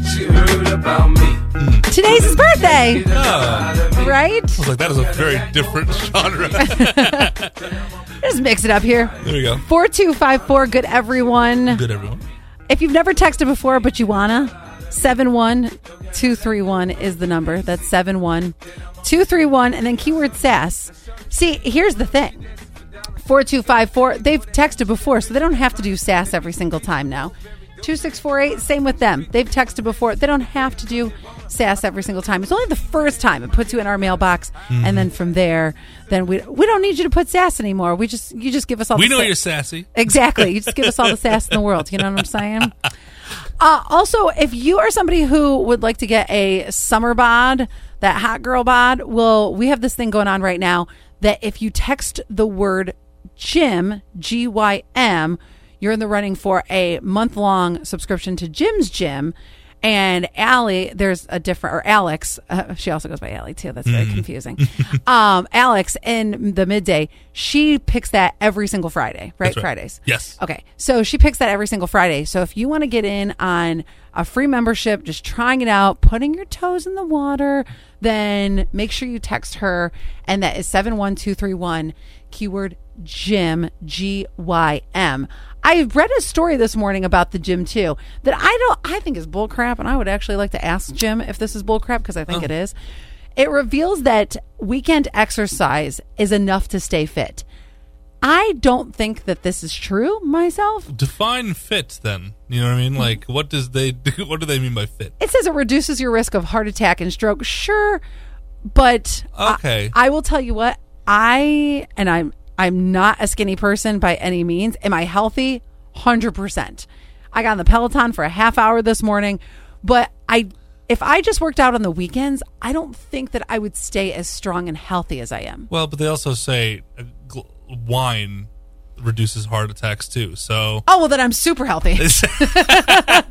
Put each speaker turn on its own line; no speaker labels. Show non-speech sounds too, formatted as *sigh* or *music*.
what you heard about me.
Today's his birthday,
Oh,
right?
I was like, that is a very different genre. *laughs*
Just mix it up here.
there we go.
4254, good everyone.
Good, everyone.
If you've never texted before, but you wanna, 71231 is the number. That's 71231, and then keyword sass. See, here's the thing 4254, they've texted before, so they don't have to do sass every single time now. 2648, same with them. They've texted before. They don't have to do sass every single time. It's only the first time it puts you in our mailbox, and then from there, then we we don't need you to put sass anymore. We just you just give us all.
We
the
know
sa-
you're sassy.
Exactly. You just give us all the sass in the world. You know what I'm saying? *laughs* Uh, also, if you are somebody who would like to get a summer bod, that hot girl bod, well, we have this thing going on right now that if you text the word gym, G Y M, you're in the running for a month long subscription to Jim's Gym. And Allie, there's a different, or Alex, uh, she also goes by Allie too. That's very confusing. *laughs* um, Alex in the midday, she picks that every single Friday, right?
Right.
Fridays.
Yes.
Okay. So she picks that every single Friday. So if you want to get in on a free membership, just trying it out, putting your toes in the water, then make sure you text her. And that is 71231, keyword gym, G Y M. I read a story this morning about the gym too that I don't, I think is bullcrap. And I would actually like to ask Jim if this is bullcrap because I think oh. it is. It reveals that weekend exercise is enough to stay fit. I don't think that this is true myself.
Define fit, then. You know what I mean? Hmm. Like, what does they *laughs* do? What do they mean by fit?
It says it reduces your risk of heart attack and stroke. Sure, but I-
Okay.
I, will tell you what I and I'm I'm not a skinny person by any means. Am I healthy? Hundred percent. I got on the Peloton for a half hour this morning, but I if I just worked out on the weekends, I don't think that I would stay as strong and healthy as I am.
Well, but they also say uh, gl- wine reduces heart attacks too. So
Oh well, then I'm super healthy. *laughs* *laughs*